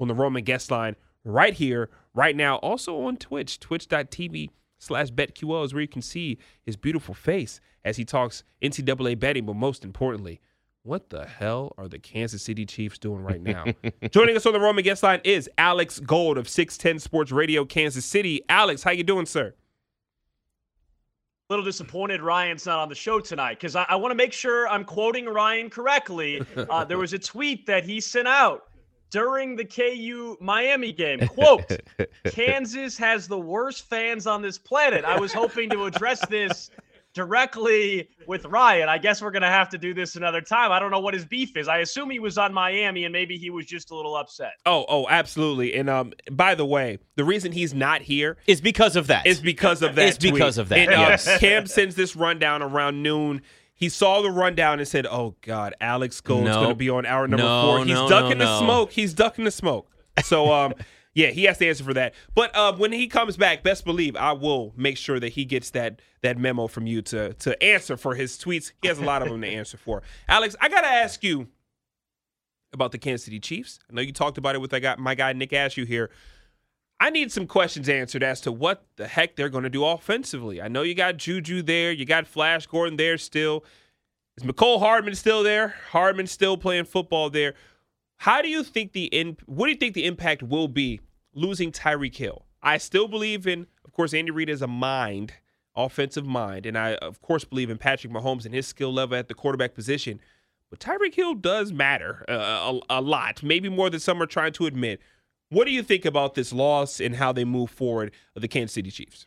on the Roman guest line right here, right now. Also on Twitch, twitch.tv slash BetQL is where you can see his beautiful face as he talks NCAA betting, but most importantly, what the hell are the Kansas City Chiefs doing right now? Joining us on the Roman guest line is Alex Gold of 610 Sports Radio, Kansas City. Alex, how you doing, sir? A little disappointed Ryan's not on the show tonight because I, I want to make sure I'm quoting Ryan correctly. Uh, there was a tweet that he sent out during the KU Miami game. Quote, Kansas has the worst fans on this planet. I was hoping to address this directly with Ryan. I guess we're going to have to do this another time. I don't know what his beef is. I assume he was on Miami and maybe he was just a little upset. Oh, oh, absolutely. And um, by the way, the reason he's not here is because of that. Is because of that. It's because of that. And, yes. uh, Cam sends this rundown around noon. He saw the rundown and said, "Oh God, Alex Gold's No. going to be on hour number No, four. He's no, ducking no, the smoke. He's ducking the smoke." So, um, yeah, he has to answer for that. But uh, when he comes back, best believe I will make sure that he gets that that memo from you to to answer for his tweets. He has a lot of them to answer for. Alex, I got to ask you about the Kansas City Chiefs. I know you talked about it with I got my guy Nick Ashew here. I need some questions answered as to what the heck they're going to do offensively. I know you got Juju there, you got Flash Gordon there still. Is Mecole Hardman still there? Hardman still playing football there. How do you think the in what do you think the impact will be losing Tyreek Hill? I still believe in, of course, Andy Reid is a mind, offensive mind, and I of course believe in Patrick Mahomes and his skill level at the quarterback position. But Tyreek Hill does matter uh, a, a lot, maybe more than some are trying to admit. What do you think about this loss and how they move forward of the Kansas City Chiefs?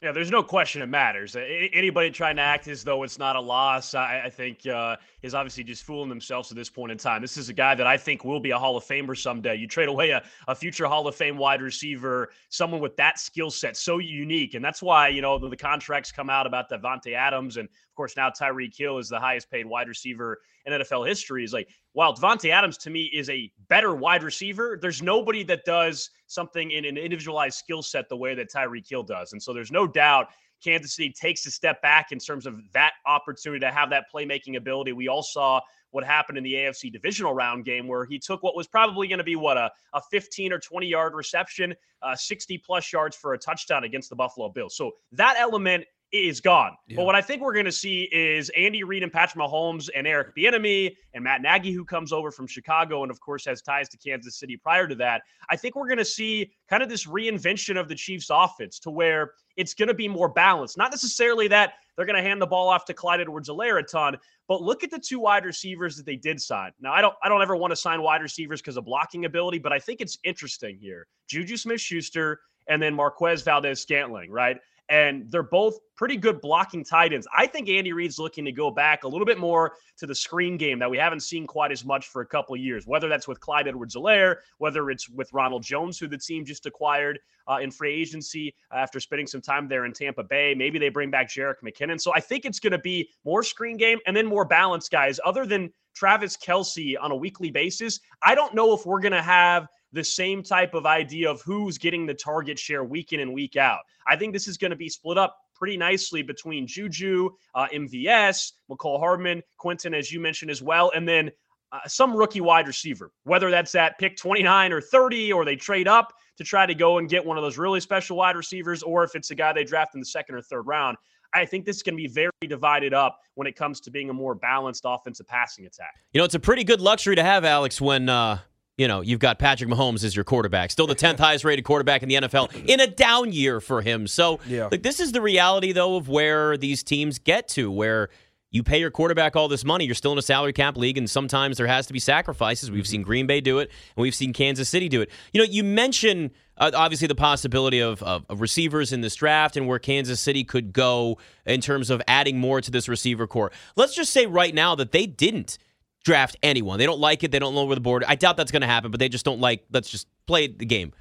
Yeah, there's no question it matters. Anybody trying to act as though it's not a loss, I, I think, uh, is obviously just fooling themselves at this point in time. This is a guy that I think will be a Hall of Famer someday. You trade away a, a future Hall of Fame wide receiver, someone with that skill set, so unique. And that's why, you know, the, the contracts come out about Davante Adams. And of course, now Tyreek Hill is the highest paid wide receiver in NFL history. Is like, while Davante Adams to me is a better wide receiver, there's nobody that does something in an individualized skill set the way that Tyreek Hill does. And so there's no doubt Kansas City takes a step back in terms of that opportunity to have that playmaking ability. We all saw what happened in the AFC divisional round game where he took what was probably going to be what a, a 15 or 20 yard reception, uh, 60 plus yards for a touchdown against the Buffalo Bills. So that element is gone. But what I think we're going to see is Andy Reid and Patrick Mahomes and Eric Bieniemy and Matt Nagy, who comes over from Chicago and of course has ties to Kansas City prior to that. I think we're going to see kind of this reinvention of the Chiefs' offense to where it's going to be more balanced. Not necessarily that they're going to hand the ball off to Clyde Edwards-Helaire a ton, but look at the two wide receivers that they did sign. Now, I don't, I don't ever want to sign wide receivers because of blocking ability, but I think it's interesting here. Juju Smith-Schuster and then Marquez Valdes-Scantling, right? And they're both pretty good blocking tight ends. I think Andy Reid's looking to go back a little bit more to the screen game that we haven't seen quite as much for a couple of years, whether that's with Clyde Edwards-Helaire, whether it's with Ronald Jones, who the team just acquired uh, in free agency after spending some time there in Tampa Bay. Maybe they bring back Jerick McKinnon. So I think it's going to be more screen game and then more balance, guys. Other than Travis Kelce on a weekly basis, I don't know if we're going to have the same type of idea of who's getting the target share week in and week out. I think this is going to be split up pretty nicely between Juju, uh, MVS, Mecole Hardman, Quentin, as you mentioned as well, and then uh, some rookie wide receiver, whether that's at pick 29 or 30, or they trade up to try to go and get one of those really special wide receivers, or if it's a guy they draft in the second or third round. I think this is going to be very divided up when it comes to being a more balanced offensive passing attack. You know, it's a pretty good luxury to have, Alex, when uh, you know you've got Patrick Mahomes as your quarterback, still the tenth highest rated quarterback in the NFL in a down year for him. So, Yeah. like, this is the reality though of where these teams get to, where You pay your quarterback all this money. You're still in a salary cap league, and sometimes there has to be sacrifices. We've seen Green Bay do it, and we've seen Kansas City do it. You know, you mentioned uh, obviously the possibility of, of, of, receivers in this draft and where Kansas City could go in terms of adding more to this receiver corps. Let's just say right now that they didn't draft anyone. They don't like it. They don't where the board. I doubt that's going to happen, but they just don't like. Let's just play the game.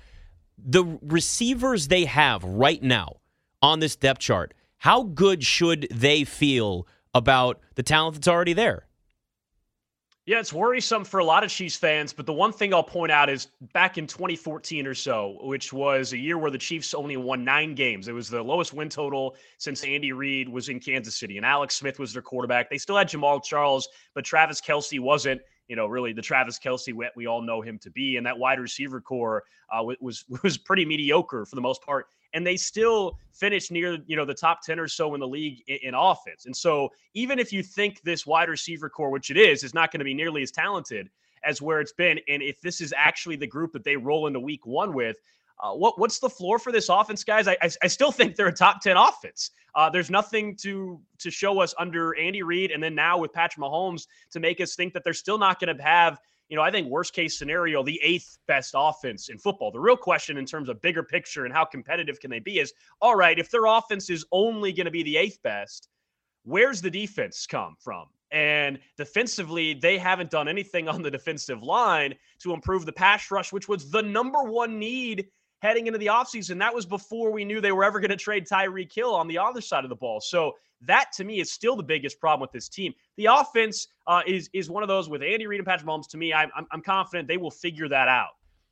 The receivers they have right now on this depth chart. How good should they feel? about the talent that's already there. Yeah, it's worrisome for a lot of Chiefs fans, but the one thing I'll point out is back in 2014 or so, which was a year where the Chiefs only won nine games. It was the lowest win total since Andy Reid was in Kansas City, and Alex Smith was their quarterback. They still had Jamaal Charles, but Travis Kelce wasn't you know, really the Travis Kelce we, we all know him to be, and that wide receiver corps uh, was was pretty mediocre for the most part. And they still finished near you know the top 10 or so in the league in, in offense. And so even if you think this wide receiver corps which it is is not going to be nearly as talented as where it's been and if this is actually the group that they roll into week one with uh, what what's the floor for this offense, guys? I, I, I still think they're a top ten offense. Uh, there's nothing to to show us under Andy Reid, and then now with Patrick Mahomes to make us think that they're still not going to have you know, I think worst case scenario, the eighth best offense in football. The real question in terms of bigger picture and how competitive can they be is all right, if their offense is only going to be the eighth best, where's the defense come from? And defensively, they haven't done anything on the defensive line to improve the pass rush, which was the number one need heading into the offseason. That was before we knew they were ever going to trade Tyreek Hill on the other side of the ball. So that to me is still the biggest problem with this team. The offense uh, is is one of those with Andy Reid and Patrick Mahomes. To me, I'm, I'm confident they will figure that out.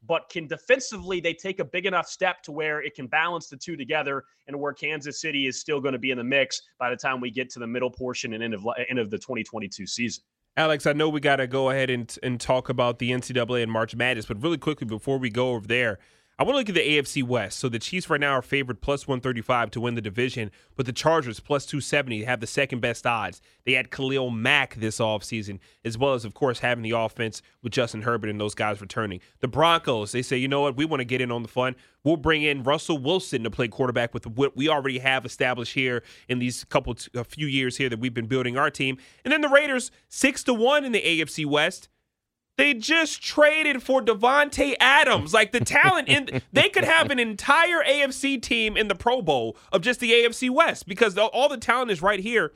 But can defensively they take a big enough step to where it can balance the two together, and where Kansas City is still going to be in the mix by the time we get to the middle portion and end of end of the 2022 season. Alex, I know we got to go ahead and and talk about the NCAA and March Madness, but really quickly before we go over there, I want to look at the AFC West. So the Chiefs right now are favored plus 135 to win the division, but the Chargers plus 270 have the second best odds. They had Khalil Mack this offseason, as well as, of course, having the offense with Justin Herbert and those guys returning. The Broncos, they say, you know what, we want to get in on the fun. We'll bring in Russell Wilson to play quarterback with what we already have established here in these couple, a few years here that we've been building our team. And then the Raiders, six to one in the AFC West. They just traded for Davante Adams. Like the talent in they could have an entire AFC team in the Pro Bowl of just the AFC West because all the talent is right here.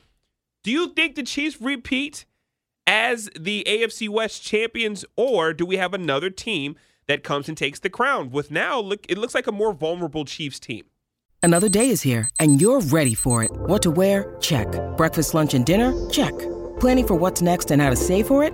Do you think the Chiefs repeat as the AFC West champions or do we have another team that comes and takes the crown with now look it looks like a more vulnerable Chiefs team? Another day is here and you're ready for it. What to wear? Check. Breakfast, lunch and dinner? Check. Planning for what's next and how to save for it?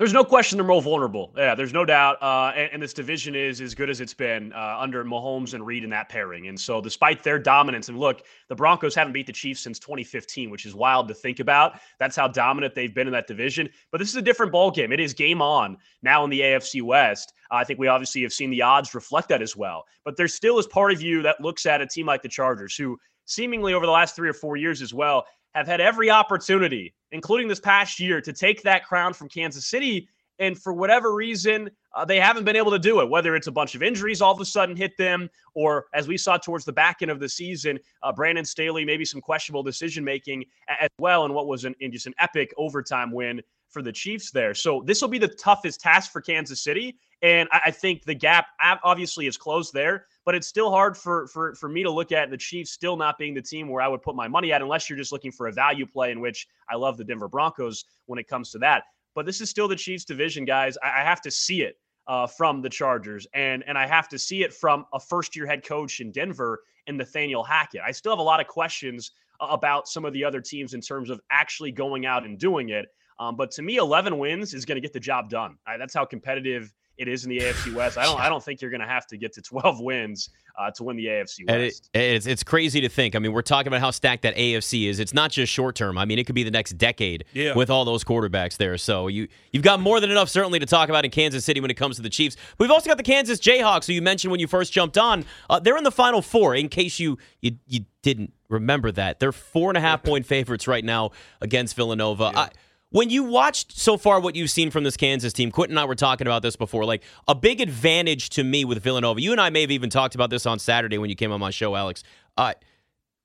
There's no question they're more vulnerable. Yeah, there's no doubt. Uh, and, and, this division is as good as it's been uh, under Mahomes and Reid in that pairing. And so, despite their dominance, and look, the Broncos haven't beat the Chiefs since 2015, which is wild to think about. That's how dominant they've been in that division. But this is a different ball game. It is game on now in the AFC West. I think we obviously have seen the odds reflect that as well. But there still is part of you that looks at a team like the Chargers, who seemingly over the last three or four years as well have had every opportunity, including this past year, to take that crown from Kansas City. And for whatever reason, uh, they haven't been able to do it, whether it's a bunch of injuries all of a sudden hit them, or as we saw towards the back end of the season, uh, Brandon Staley, maybe some questionable decision making as well, and what was an, just an epic overtime win for the Chiefs there. So this will be the toughest task for Kansas City. And I, I think the gap obviously is closed there but it's still hard for for for me to look at the Chiefs still not being the team where I would put my money at, unless you're just looking for a value play, in which I love the Denver Broncos when it comes to that. But this is still the Chiefs division, guys. I, I have to see it. uh, from the Chargers, and and I have to see it from a first year head coach in Denver and Nathaniel Hackett. I still have a lot of questions about some of the other teams in terms of actually going out and doing it. Um, but to me, 11 wins is going to get the job done. Uh, that's how competitive it is in the AFC West. I don't I don't think you're going to have to get to 12 wins uh, to win the AFC West. It, it's it's crazy to think. I mean, we're talking about how stacked that AFC is. It's not just short term. I mean, it could be the next decade Yeah. with all those quarterbacks there. So you you've got more than enough certainly to talk about in Kansas City when it comes to the Chiefs. We've also got the Kansas Jayhawks, who you mentioned when you first jumped on. Uh, they're in the Final Four. In case you you you didn't remember that, they're four and a half point favorites right now against Villanova. I, when you watched so far what you've seen from this Kansas team, Quentin and I were talking about this before. Like a big advantage to me with Villanova. You and I may have even talked about this on Saturday when you came on my show, Alex. Uh,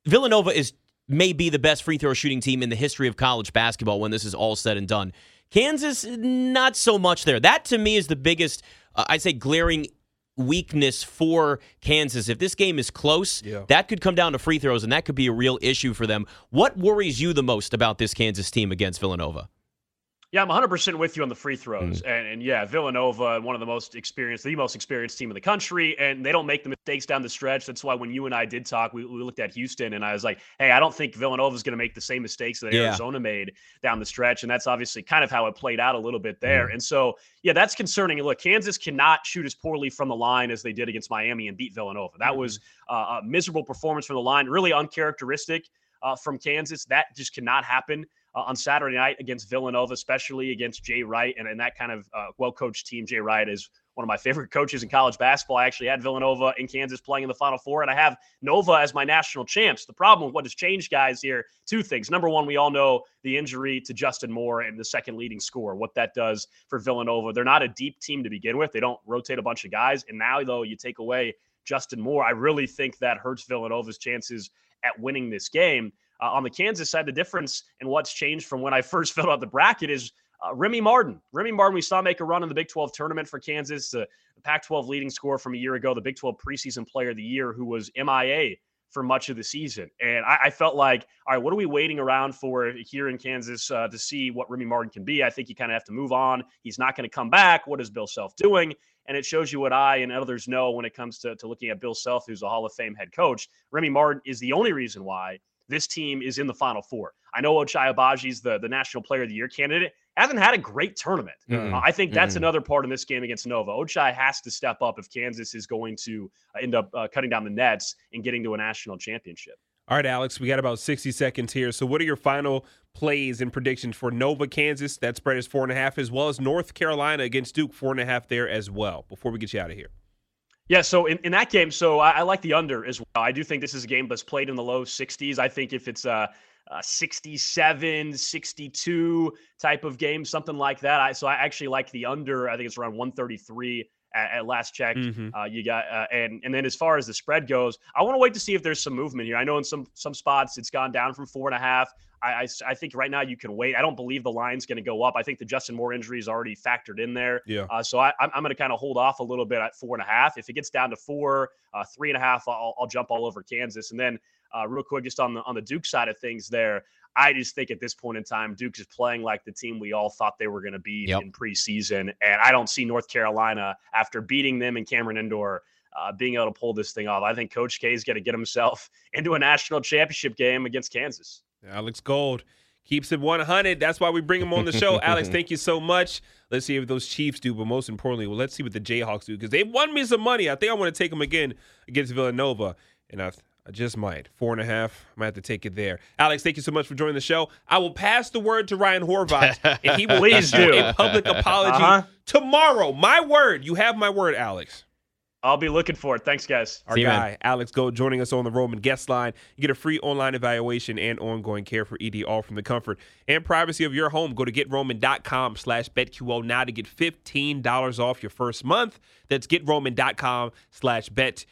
Villanova is may be the best free throw shooting team in the history of college basketball when this is all said and done. Kansas, not so much there. That to me is the biggest, uh, I'd say, glaring weakness for Kansas. If this game is close, Yeah. that could come down to free throws, and that could be a real issue for them. What worries you the most about this Kansas team against Villanova? Yeah, I'm 100% with you on the free throws. Mm. And, and yeah, Villanova, one of the most experienced, the most experienced team in the country, and they don't make the mistakes down the stretch. That's why when you and I did talk, we, we looked at Houston, and I was like, hey, I don't think Villanova is going to make the same mistakes that Yeah. Arizona made down the stretch. And that's obviously kind of how it played out a little bit there. Mm. And so, yeah, that's concerning. Look, Kansas cannot shoot as poorly from the line as they did against Miami and beat Villanova. That was uh, a miserable performance from the line, really uncharacteristic uh, from Kansas. That just cannot happen uh, on Saturday night against Villanova, especially against Jay Wright and, and that kind of uh, well coached team. Jay Wright is one of my favorite coaches in college basketball. I actually had Villanova and Kansas playing in the Final Four, and I have Nova as my national champs. The problem, with what has changed, guys, here, two things. Number one, we all know the injury to Justin Moore and the second leading scorer, what that does for Villanova. They're not a deep team to begin with, they don't rotate a bunch of guys. And now, though, you take away Justin Moore, I really think that hurts Villanova's chances at winning this game. Uh, on the Kansas side, the difference in what's changed from when I first filled out the bracket is uh, Remy Martin. Remy Martin, we saw make a run in the Big 12 tournament for Kansas, the, Pac 12 leading scorer from a year ago, the Big 12 preseason player of the year, who was MIA for much of the season. And I, I felt like, all right, what are we waiting around for here in Kansas uh, to see what Remy Martin can be? I think you kind of have to move on. He's not going to come back. What is Bill Self doing? And it shows you what I and others know when it comes to, to looking at Bill Self, who's a Hall of Fame head coach. Remy Martin is the only reason why this team is in the Final Four. I know Ochai Agbaji's the, the National Player of the Year candidate. Hasn't had a great tournament. Mm-mm. Uh, I think that's Mm-mm. another part in this game against Nova. Ochai has to step up if Kansas is going to uh, end up uh, cutting down the nets and getting to a national championship. All right, Alex, we got about 60 seconds here. So, what are your final plays and predictions for Nova, Kansas? That spread is four and a half, as well as North Carolina against Duke, four and a half there as well, before we get you out of here. Yeah, so in, in that game, so I, I like the under as well. I do think this is a game that's played in the low 60s. I think if it's a, a 67, 62 type of game, something like that. I, so I actually like the under. I think it's around 133 at, at last check. Mhm. Uh, you got uh, and and then as far as the spread goes, I want to wait to see if there's some movement here. I know in some some spots it's gone down from four and a half. I, I, I think right now you can wait. I don't believe the line's going to go up. I think the Justin Moore injury is already factored in there. Yeah. Uh, so I, I'm, I'm going to kind of hold off a little bit at four and a half. If it gets down to four, uh, three and a half, I'll, I'll jump all over Kansas. And then uh, real quick, just on the on the Duke side of things, there, I just think at this point in time, Duke is playing like the team we all thought they were going to be Yep. in preseason, and I don't see North Carolina after beating them in Cameron Indoor. Uh, being able to pull this thing off, I think Coach K is going to get himself into a national championship game against Kansas. Alex Gold keeps it 100. That's why we bring him on the show. Alex, thank you so much. Let's see if those Chiefs do, but most importantly, well, let's see what the Jayhawks do because they won me some money. I think I want to take them again against Villanova, and I, I just might. Four and a half. I might have to take it there. Alex, thank you so much for joining the show. I will pass the word to Ryan Horvath, and he will Please issue do. a public apology Uh-huh. tomorrow. My word. You have my word, Alex. I'll be looking for it. Thanks, guys. Our See you, man. guy, Alex Gold, joining us on the Roman guest line. You get a free online evaluation and ongoing care for ED, all from the comfort and privacy of your home. Go to getroman.com slash BetQL now to get $15 off your first month. That's getroman.com slash BetQL.